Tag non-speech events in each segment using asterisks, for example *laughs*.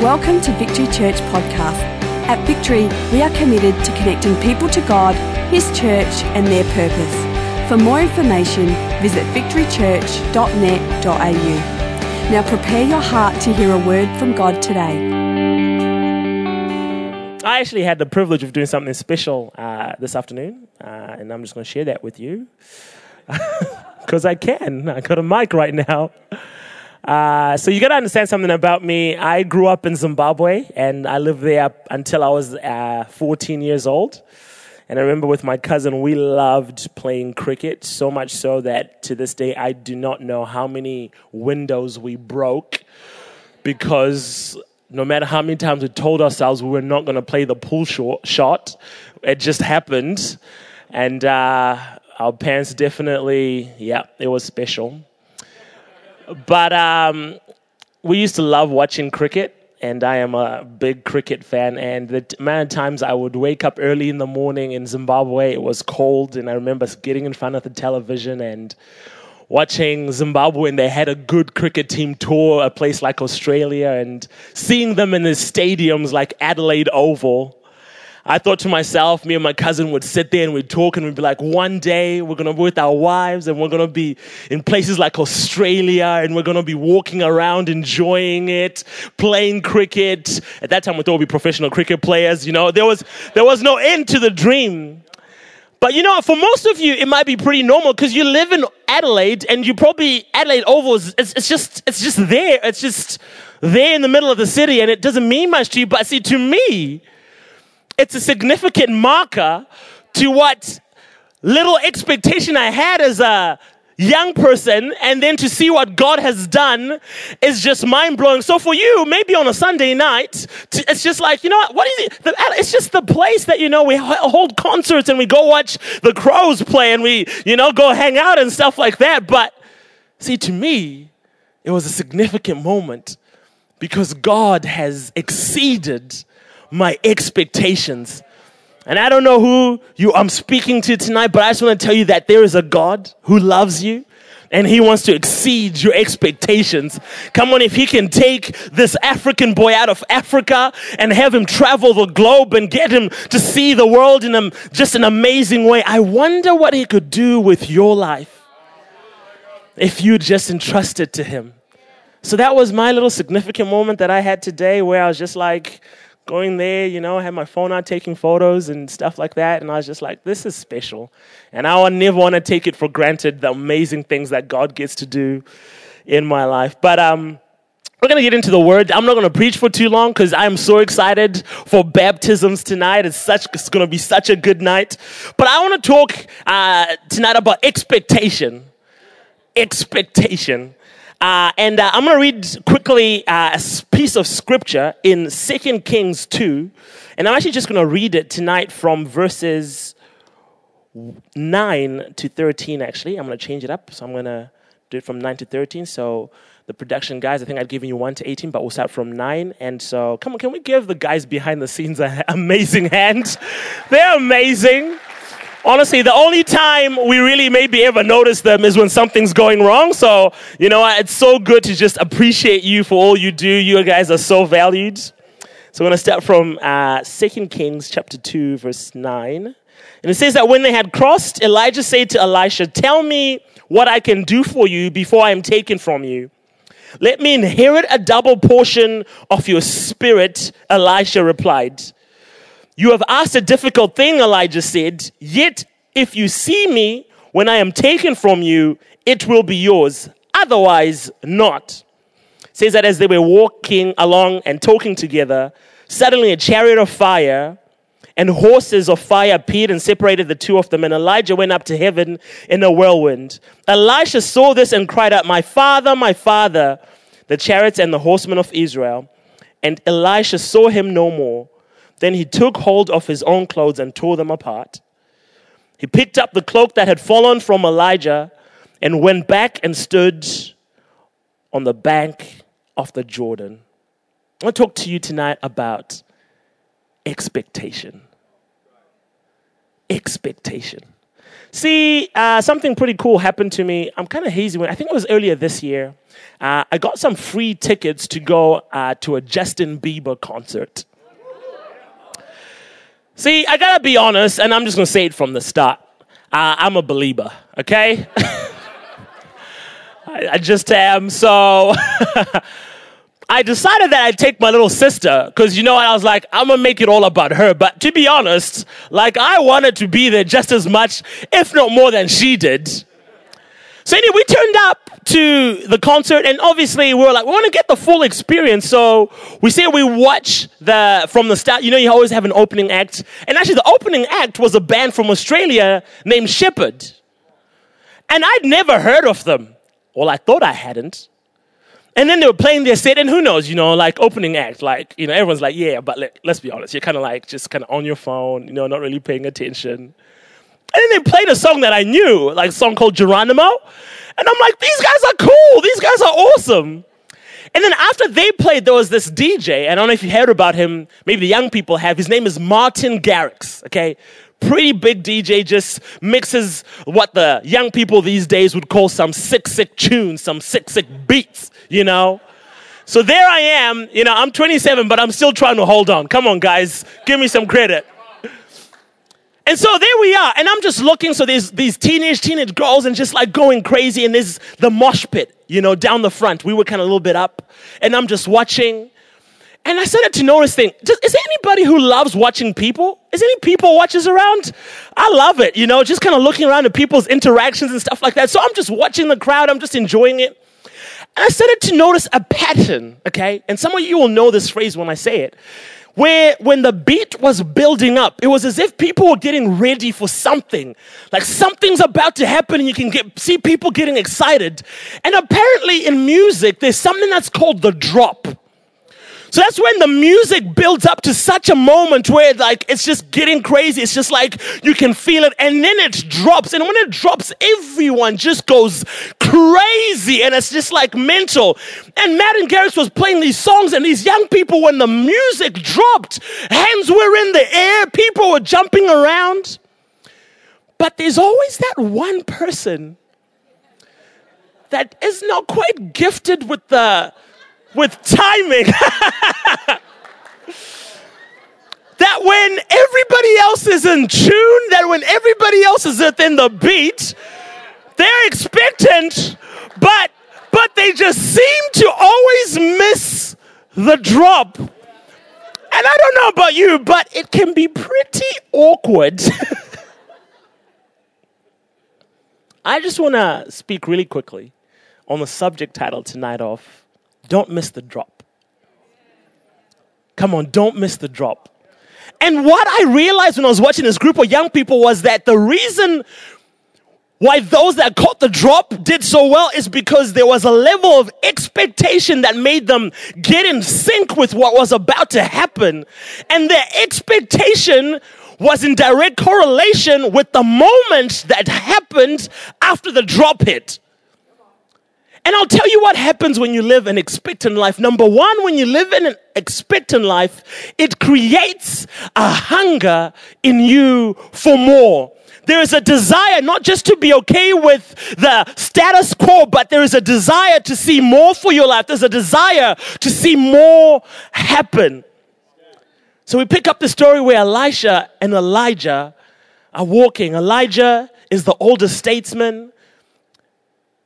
Welcome to Victory Church Podcast. At Victory, we are committed to connecting people to God, His church, and their purpose. For more information, visit victorychurch.net.au. Now prepare your heart to hear a word from God today. I actually had the privilege of doing something special uh, this afternoon, uh, and I'm just going to share that with you *laughs* because I can. I got a mic right now. Uh, so you got to understand something about me. I grew up in Zimbabwe, and I lived there until I was uh, 14 years old. And I remember with my cousin, we loved playing cricket so much so that to this day, I do not know how many windows we broke because no matter how many times we told ourselves we were not going to play the pull short, shot, it just happened. And uh, our parents definitely, yeah, it was special. But um, we used to love watching cricket, and I am a big cricket fan. And the amount of times I would wake up early in the morning in Zimbabwe, it was cold, and I remember getting in front of the television and watching Zimbabwe and they had a good cricket team tour a place like Australia and seeing them in the stadiums like Adelaide Oval. I thought to myself, me and my cousin would sit there and we'd talk and we'd be like, one day we're to be with our wives and we're to be in places like Australia and we're to be walking around enjoying it, playing cricket. At that time, we thought we'd be professional cricket players. You know, there was, there was no end to the dream. But you know, for most of you, it might be pretty normal because you live in Adelaide and you probably, Adelaide Oval is, it's, it's just, it's just there. It's just there in the middle of the city and it doesn't mean much to you. But see, to me, it's a significant marker to what little expectation I had as a young person and then to see what God has done is just mind blowing. So for you, maybe on a Sunday night, it's just like, you know what, what is it? It's just the place that, you know, we hold concerts and we go watch the crows play and we, you know, go hang out and stuff like that. But see, to me, it was a significant moment because God has exceeded my expectations. And I don't know who you I'm speaking to tonight, but I just want to tell you that there is a God who loves you and he wants to exceed your expectations. Come on, if he can take this African boy out of Africa and have him travel the globe and get him to see the world in a, just an amazing way, I wonder what he could do with your life if you just entrusted to him. So that was my little significant moment that I had today where I was just like, going there, you know, I had my phone out taking photos and stuff like that. And I was just like, this is special. And I would never want to take it for granted the amazing things that God gets to do in my life. But um, we're going to get into the word. I'm not going to preach for too long because I'm so excited for baptisms tonight. It's such, it's going to be such a good night. But I want to talk uh, tonight about expectation. Expectation. Uh, and uh, I'm going to read quickly uh, a piece of scripture in Second Kings 2. And I'm actually just going to read it tonight from verses 9 to 13, actually. I'm going to change it up. So I'm going to do it from 9 to 13. So the production guys, I think I'd given you 1 to 18, but we'll start from 9. And so, come on, can we give the guys behind the scenes an *laughs* amazing hand? They're amazing. Honestly, the only time we really maybe ever notice them is when something's going wrong. So, you know, it's so good to just appreciate you for all you do. You guys are so valued. So, we're going to start from uh, 2 Kings chapter 2, verse 9. And it says that when they had crossed, Elijah said to Elisha, Tell me what I can do for you before I am taken from you. Let me inherit a double portion of your spirit, Elisha replied. You have asked a difficult thing, Elijah said. Yet, if you see me when I am taken from you, it will be yours. Otherwise, not. Says that as they were walking along and talking together, suddenly a chariot of fire and horses of fire appeared and separated the two of them. And Elijah went up to heaven in a whirlwind. Elisha saw this and cried out, My father, my father, the chariots and the horsemen of Israel. And Elisha saw him no more. Then he took hold of his own clothes and tore them apart. He picked up the cloak that had fallen from Elijah and went back and stood on the bank of the Jordan. I want to talk to you tonight about expectation. Expectation. See, uh, something pretty cool happened to me. I'm kind of hazy when I think it was earlier this year. Uh, I got some free tickets to go uh, to a Justin Bieber concert. See, I gotta be honest, and I'm just gonna say it from the start. Uh, I'm a Belieber, okay? *laughs* I, I just am. So *laughs* I decided that I'd take my little sister because you know what? I was like, I'm gonna make it all about her. But to be honest, like I wanted to be there just as much, if not more than she did. So anyway, we turned up to the concert, and obviously we were like, we want to get the full experience. So we said we watch the from the start. You know, you always have an opening act, and actually the opening act was a band from Australia named Sheppard, and I'd never heard of them. Well, I thought I hadn't. And then they were playing their set, and who knows, you know, like opening act, like, you know, everyone's like, yeah, but like, let's be honest, you're kind of like just kind of on your phone, you know, not really paying attention. And then they played a song that I knew, like a song called Geronimo. And I'm like, these guys are cool. These guys are awesome. And then after they played, there was this DJ. I don't know if you heard about him. Maybe the young people have. His name is Martin Garrix. Okay pretty big DJ just mixes what the young people these days would call some sick, sick tunes, some sick, sick beats, you know? So there I am, you know, I'm 27, but I'm still trying to hold on. Come on, guys, give me some credit. And so there we are, and I'm just looking. So there's these teenage, teenage girls, and just like going crazy. And there's the mosh pit, you know, down the front. We were kind of a little bit up, and I'm just watching. And I started to notice things. Is there anybody who loves watching people? Is any people watchers around? I love it, you know, just kind of looking around at people's interactions and stuff like that. So I'm just watching the crowd, I'm just enjoying it. And I started to notice a pattern, okay? And some of you will know this phrase when I say it. Where when the beat was building up, it was as if people were getting ready for something. Like something's about to happen and you can get, see people getting excited. And apparently in music, there's something that's called the drop. So that's when the music builds up to such a moment where like it's just getting crazy. It's just like you can feel it and then it drops. And when it drops, everyone just goes crazy and it's just like mental. And Martin Garrix was playing these songs and these young people, when the music dropped, hands were in the air, people were jumping around. But there's always that one person that is not quite gifted with the with timing. *laughs* that when everybody else is in tune, that when everybody else is within the beat, they're expectant, but but they just seem to always miss the drop. And I don't know about you, but it can be pretty awkward. *laughs* I just want to speak really quickly on the subject title tonight of don't miss the drop. Come on, don't miss the drop. And what I realized when I was watching this group of young people was that the reason why those that caught the drop did so well is because there was a level of expectation that made them get in sync with what was about to happen. And their expectation was in direct correlation with the moment that happened after the drop hit. And I'll tell you what happens when you live an expectant life. Number one, when you live in an expectant life, it creates a hunger in you for more. There is a desire not just to be okay with the status quo, but there is a desire to see more for your life. There's a desire to see more happen. So we pick up the story where Elisha and Elijah are walking. Elijah is the older statesman.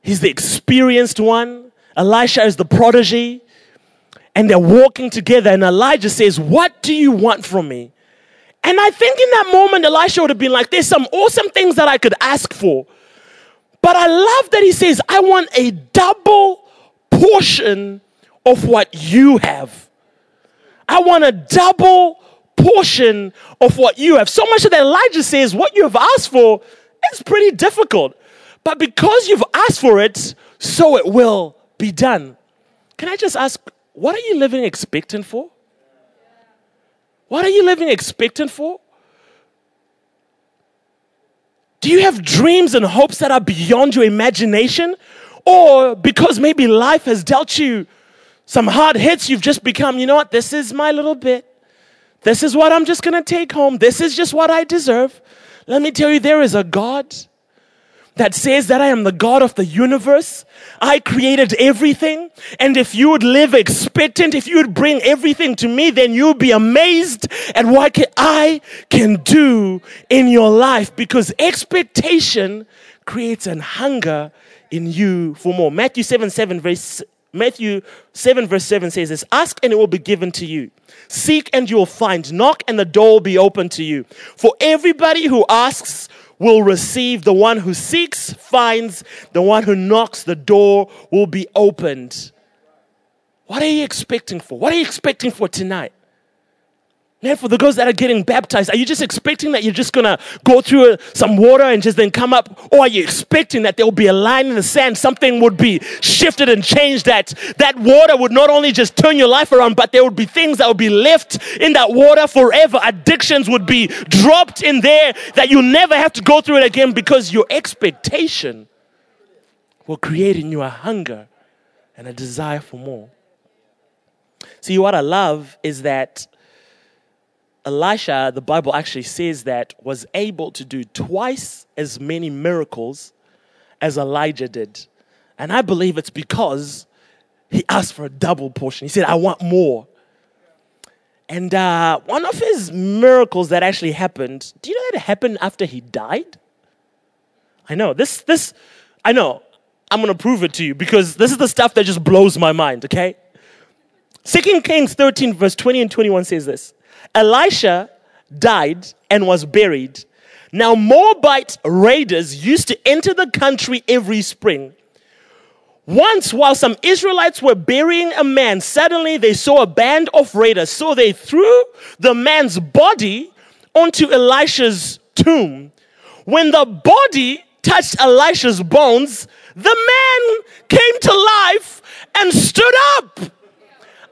He's the experienced one. Elisha is the prodigy. And they're walking together. And Elijah says, What do you want from me? And I think in that moment, Elisha would have been like, There's some awesome things that I could ask for. But I love that he says, I want a double portion of what you have. I want a double portion of what you have. So much that Elijah says, What you have asked for is pretty difficult. But because you've asked for it, so it will be done. Can I just ask, what are you living expectant for? What are you living expectant for? Do you have dreams and hopes that are beyond your imagination? Or because maybe life has dealt you some hard hits, you've just become, you know what, this is my little bit. This is what I'm just going to take home. This is just what I deserve. Let me tell you, there is a God that says that I am the God of the universe. I created everything. And if you would live expectant, if you would bring everything to me, then you'll be amazed at what I can do in your life because expectation creates an hunger in you for more. Matthew 7 7 verse Matthew 7 verse 7 says this Ask and it will be given to you. Seek and you will find. Knock and the door will be open to you. For everybody who asks will receive. The one who seeks finds. The one who knocks, the door will be opened. What are you expecting for? What are you expecting for tonight? For the girls that are getting baptized, are you just expecting that you're just gonna go through uh, some water and just then come up? Or are you expecting that there will be a line in the sand, something would be shifted and changed, that that water would not only just turn your life around, but there would be things that would be left in that water forever. Addictions would be dropped in there that you never have to go through it again because your expectation will create in you a hunger and a desire for more. See, what I love is that Elisha, the Bible actually says that, was able to do twice as many miracles as Elijah did. And I believe it's because he asked for a double portion. He said, I want more. And uh, one of his miracles that actually happened, do you know that happened after he died? I know. This, this, I know. I'm going to prove it to you because this is the stuff that just blows my mind, okay? Second Kings 13, verse 20 and 21 says this Elisha died and was buried. Now, Moabite raiders used to enter the country every spring. Once, while some Israelites were burying a man, suddenly they saw a band of raiders. So they threw the man's body onto Elisha's tomb. When the body touched Elisha's bones, the man came to life and stood up.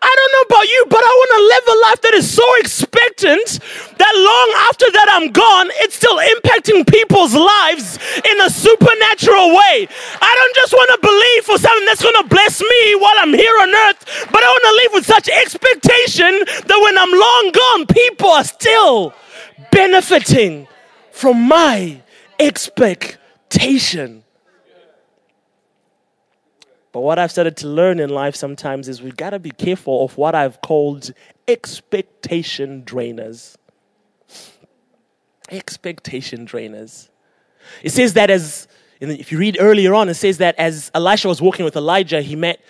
I don't know about you, but I want to live a life that is so expectant that long after that I'm gone, it's still impacting people's lives in a supernatural way. I don't just want to believe for something that's going to bless me while I'm here on earth, but I want to live with such expectation that when I'm long gone, people are still benefiting from my expectation. But what I've started to learn in life sometimes is we've got to be careful of what I've called expectation drainers. Expectation drainers. It says that as, if you read earlier on, it says that as Elisha was walking with Elijah, he met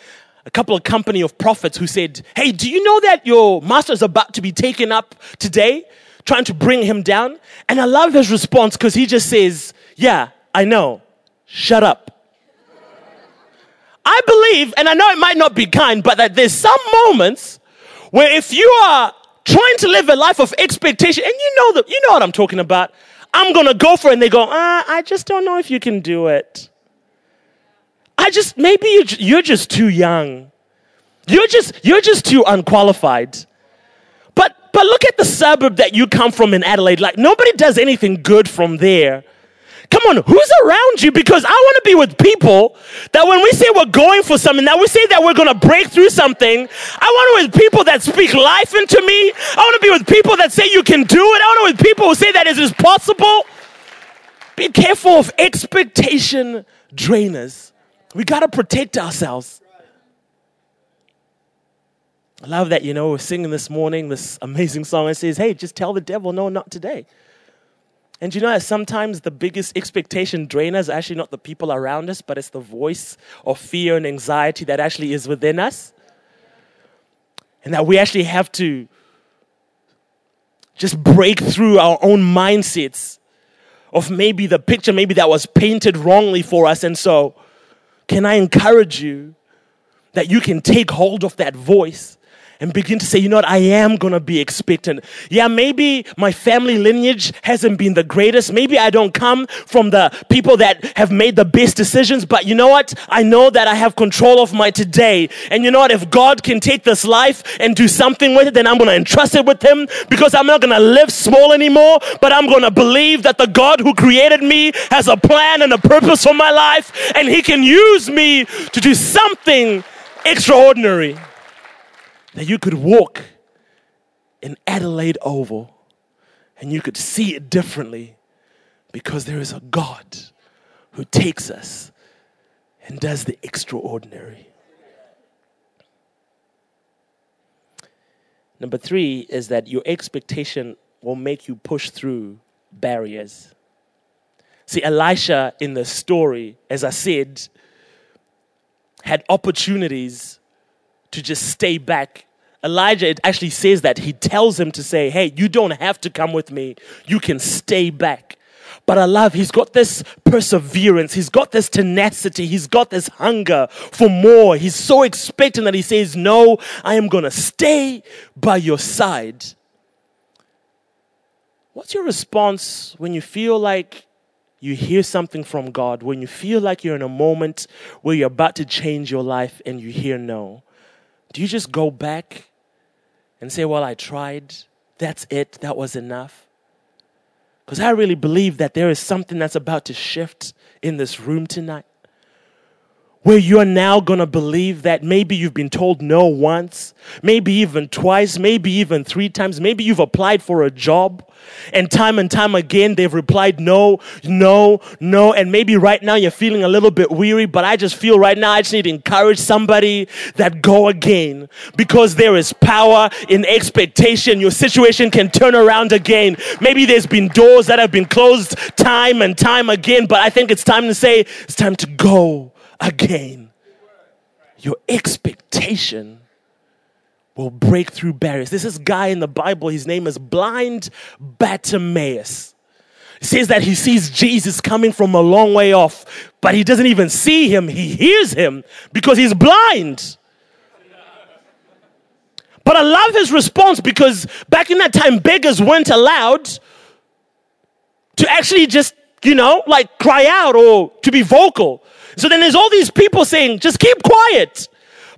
a couple of company of prophets who said, Hey, do you know that your master is about to be taken up today? Trying to bring him down. And I love his response because he just says, Yeah, I know. Shut up. I believe, and I know it might not be kind, but that there's some moments where if you are trying to live a life of expectation, and you know that you know what I'm talking about, I'm gonna go for it, and they go, uh, I just don't know if you can do it. I just maybe you, you're just too young. You're just you're just too unqualified. But but look at the suburb that you come from in Adelaide. Like nobody does anything good from there. Come on, who's around you? Because I want to be with people that when we say we're going for something, that we say that we're going to break through something, I want to be with people that speak life into me. I want to be with people that say you can do it. I want to be with people who say that it is possible. Be careful of expectation drainers. We got to protect ourselves. I love that, you know, we're singing this morning this amazing song. It says, hey, just tell the devil, no, not today. And you know sometimes the biggest expectation drainer is actually not the people around us, but it's the voice of fear and anxiety that actually is within us. And that we actually have to just break through our own mindsets of maybe the picture, maybe that was painted wrongly for us. And so, can I encourage you that you can take hold of that voice and begin to say, you know what, I am going to be expectant. Yeah, maybe my family lineage hasn't been the greatest. Maybe I don't come from the people that have made the best decisions, but you know what? I know that I have control of my today. And you know what? If God can take this life and do something with it, then I'm going to entrust it with Him because I'm not going to live small anymore, but I'm going to believe that the God who created me has a plan and a purpose for my life, and He can use me to do something extraordinary that you could walk in Adelaide Oval and you could see it differently because there is a God who takes us and does the extraordinary. Number three is that your expectation will make you push through barriers. See, Elisha in the story, as I said, had opportunities to just stay back. Elijah, it actually says that. He tells him to say, Hey, you don't have to come with me. You can stay back. But I love, he's got this perseverance, he's got this tenacity, he's got this hunger for more. He's so expectant that he says, No, I am going to stay by your side. What's your response when you feel like you hear something from God, when you feel like you're in a moment where you're about to change your life and you hear no? Do you just go back and say, Well, I tried, that's it, that was enough? Because I really believe that there is something that's about to shift in this room tonight. Where you're now gonna believe that maybe you've been told no once, maybe even twice, maybe even three times, maybe you've applied for a job and time and time again, they've replied no, no, no. And maybe right now you're feeling a little bit weary, but I just feel right now I just need to encourage somebody that go again because there is power in expectation. Your situation can turn around again. Maybe there's been doors that have been closed time and time again, but I think it's time to say it's time to go again. Your expectation will break through barriers. This is guy in the Bible, his name is blind Bartimaeus. Says that he sees Jesus coming from a long way off, but he doesn't even see him. He hears him because he's blind. But I love his response because back in that time, beggars weren't allowed to actually just, you know, like cry out or to be vocal. So then there's all these people saying, just keep quiet.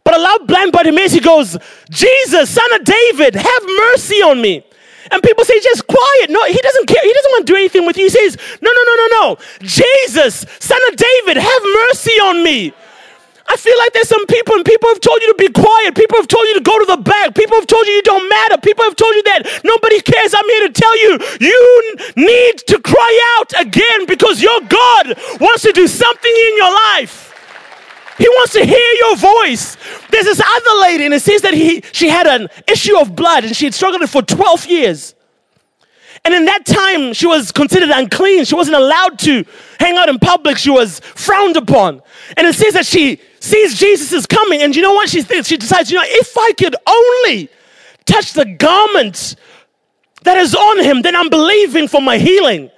But a loud blind Bartimaeus, he goes, Jesus, son of David, have mercy on me. And people say, just quiet. No, he doesn't care. He doesn't want to do anything with you. He says, no, no, no, no, no. Jesus, son of David, have mercy on me. I feel like there's some people, and people have told you to be quiet. People have told you to go to the back. People have told you you don't matter. People have told you that nobody cares. I'm here to tell you, you need to cry out again because your God wants to do something in your life. He wants to hear your voice. There's this other lady, and it says that he, she had an issue of blood and she had struggled for 12 years. And in that time, she was considered unclean. She wasn't allowed to hang out in public. She was frowned upon. And it says that she sees Jesus is coming. And you know what she thinks? She decides, you know, if I could only touch the garment that is on him, then I'm believing for my healing.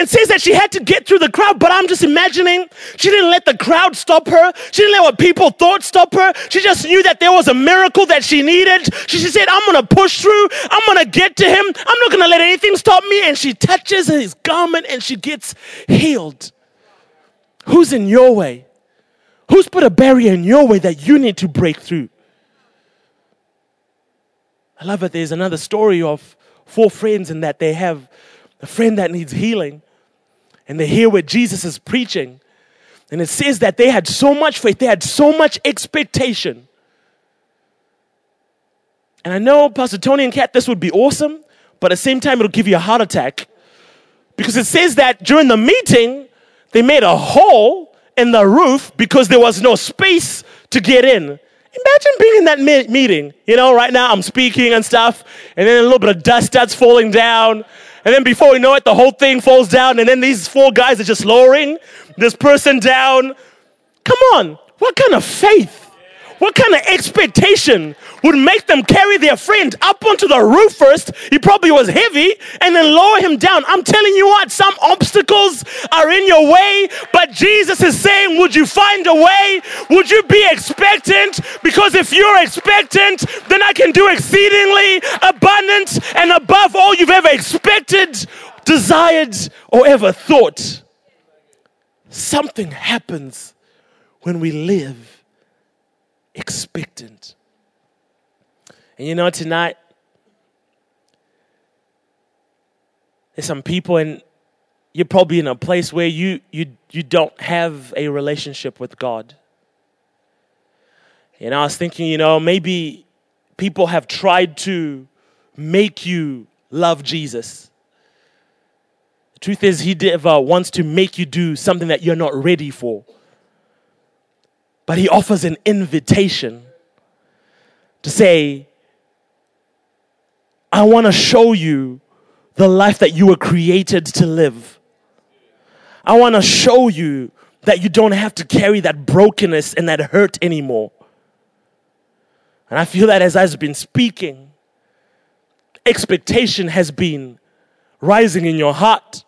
It says that she had to get through the crowd, but I'm just imagining she didn't let the crowd stop her. She didn't let what people thought stop her. She just knew that there was a miracle that she needed. She, she said, I'm going to push through. I'm going to get to him. I'm not going to let anything stop me. And she touches his garment and she gets healed. Who's in your way? Who's put a barrier in your way that you need to break through? I love it. There's another story of four friends and that they have a friend that needs healing and they hear what Jesus is preaching. And it says that they had so much faith, they had so much expectation. And I know, Pastor Tony and Kat, this would be awesome, but at the same time, it'll give you a heart attack. Because it says that during the meeting, they made a hole in the roof because there was no space to get in. Imagine being in that me- meeting. You know, right now I'm speaking and stuff, and then a little bit of dust starts falling down. And then before we know it, the whole thing falls down. And then these four guys are just lowering this person down. Come on. What kind of faith? What kind of expectation would make them carry their friend up onto the roof first? He probably was heavy and then lower him down. I'm telling you what, some obstacles are in your way, but Jesus is saying, Would you find a way? Would you be expectant? Because if you're expectant, then I can do exceedingly abundant and above all you've ever expected, desired, or ever thought. Something happens when we live expectant. And you know, tonight, there's some people, and you're probably in a place where you, you, you don't have a relationship with God. And I was thinking, you know, maybe people have tried to make you love Jesus. The truth is, he never uh, wants to make you do something that you're not ready for. But he offers an invitation to say, I want to show you the life that you were created to live. I want to show you that you don't have to carry that brokenness and that hurt anymore. And I feel that as I've been speaking, expectation has been rising in your heart.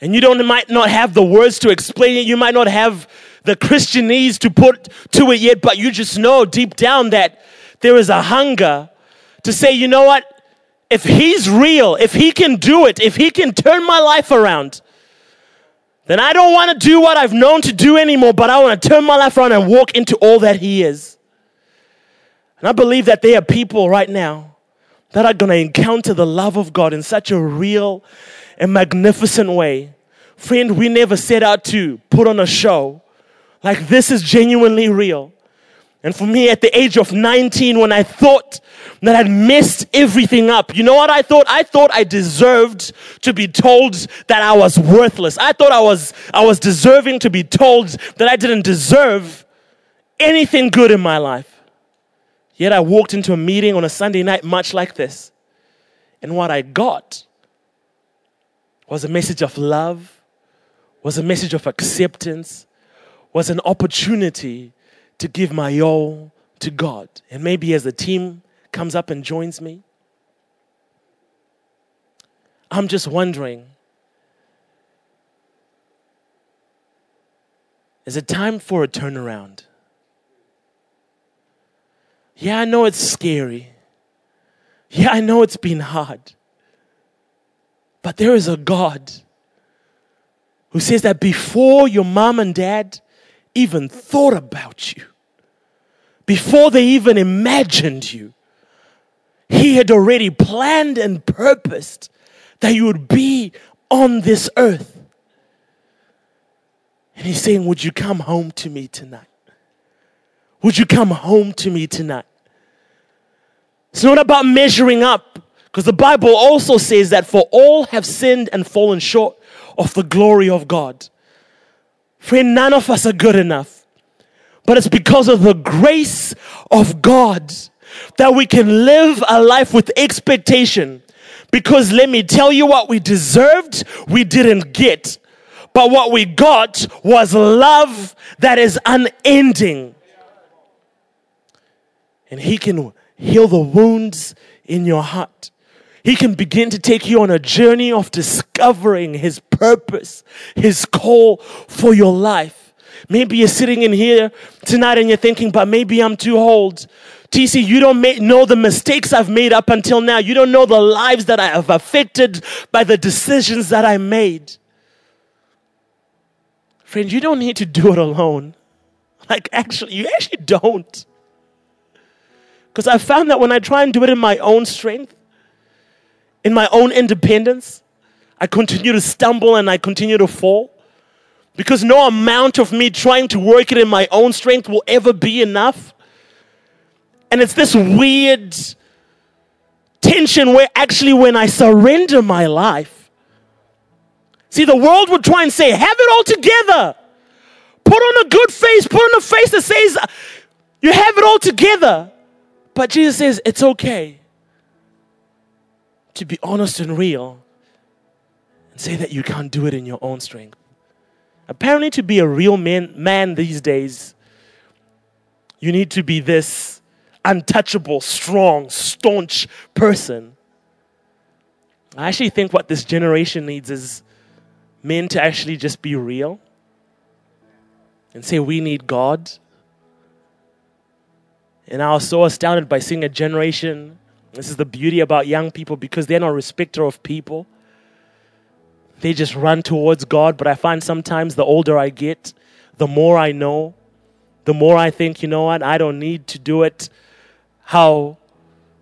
And you don't might not have the words to explain it. You might not have the Christianese to put to it yet, but you just know deep down that there is a hunger to say, you know what? If he's real, if he can do it, if he can turn my life around, then I don't want to do what I've known to do anymore, but I want to turn my life around and walk into all that he is. And I believe that there are people right now that are going to encounter the love of God in such a real and magnificent way. Friend, we never set out to put on a show. Like, this is genuinely real. And for me, at the age of 19, when I thought that I'd messed everything up, you know what I thought? I thought I deserved to be told that I was worthless. I thought I was, I was deserving to be told that I didn't deserve anything good in my life. Yet I walked into a meeting on a Sunday night, much like this. And what I got was a message of love, was a message of acceptance, was an opportunity to give my all to God. And maybe as the team comes up and joins me, I'm just wondering is it time for a turnaround? Yeah, I know it's scary. Yeah, I know it's been hard. But there is a God who says that before your mom and dad even thought about you, before they even imagined you, He had already planned and purposed that you would be on this earth. And He's saying, Would you come home to me tonight? Would you come home to me tonight? It's not about measuring up, because the Bible also says that for all have sinned and fallen short of the glory of God. Friend, none of us are good enough. But it's because of the grace of God that we can live a life with expectation. Because let me tell you what we deserved, we didn't get. But what we got was love that is unending. And He can heal the wounds in your heart. He can begin to take you on a journey of discovering His purpose, His call for your life. Maybe you're sitting in here tonight and you're thinking, but maybe I'm too old. TC, you don't know the mistakes I've made up until now. You don't know the lives that I have affected by the decisions that I made. Friend, you don't need to do it alone. Like, actually, you actually don't. Because I found that when I try and do it in my own strength, in my own independence, I continue to stumble and I continue to fall. Because no amount of me trying to work it in my own strength will ever be enough. And it's this weird tension where actually, when I surrender my life, see, the world would try and say, have it all together. Put on a good face, put on a face that says, you have it all together. But Jesus says, it's okay to be honest and real and say that you can't do it in your own strength. Apparently, to be a real man, man these days, you need to be this untouchable, strong, staunch person. I actually think what this generation needs is men to actually just be real and say, We need God. And I was so astounded by seeing a generation this is the beauty about young people because they're not respecter of people. They just run towards God. But I find sometimes the older I get, the more I know, the more I think, you know what, I don't need to do it how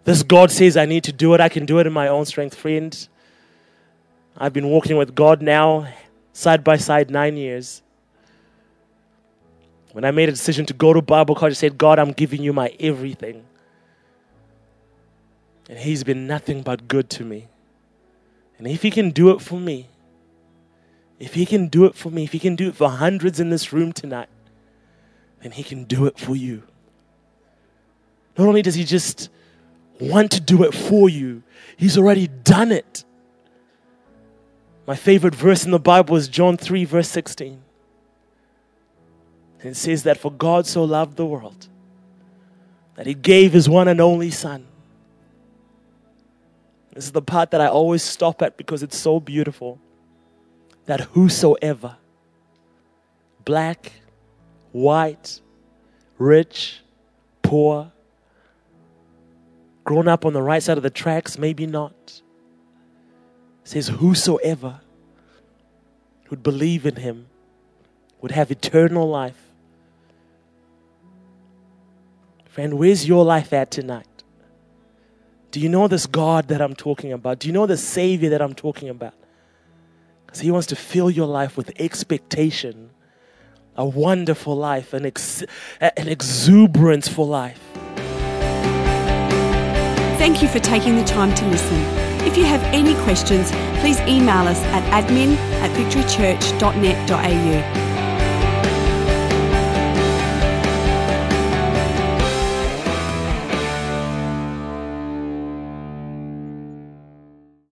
this God says I need to do it. I can do it in my own strength, friend. I've been walking with God now, side by side, nine years. When I made a decision to go to Bible college, I said, God, I'm giving you my everything. And He's been nothing but good to me. And if He can do it for me, If He can do it for me, if He can do it for hundreds in this room tonight, then He can do it for you. Not only does He just want to do it for you, He's already done it. My favorite verse in the Bible is John 3, verse 16. And it says that for God so loved the world that He gave His one and only Son. This is the part that I always stop at because it's so beautiful. That whosoever, black, white, rich, poor, grown up on the right side of the tracks, maybe not. says, Whosoever would believe in him would have eternal life. Friend, where's your life at tonight? Do you know this God that I'm talking about? Do you know the Savior that I'm talking about? Because He wants to fill your life with expectation, a wonderful life, an, ex- an exuberance for life. Thank you for taking the time to listen. If you have any questions, please email us at admin at victorychurch.net.au.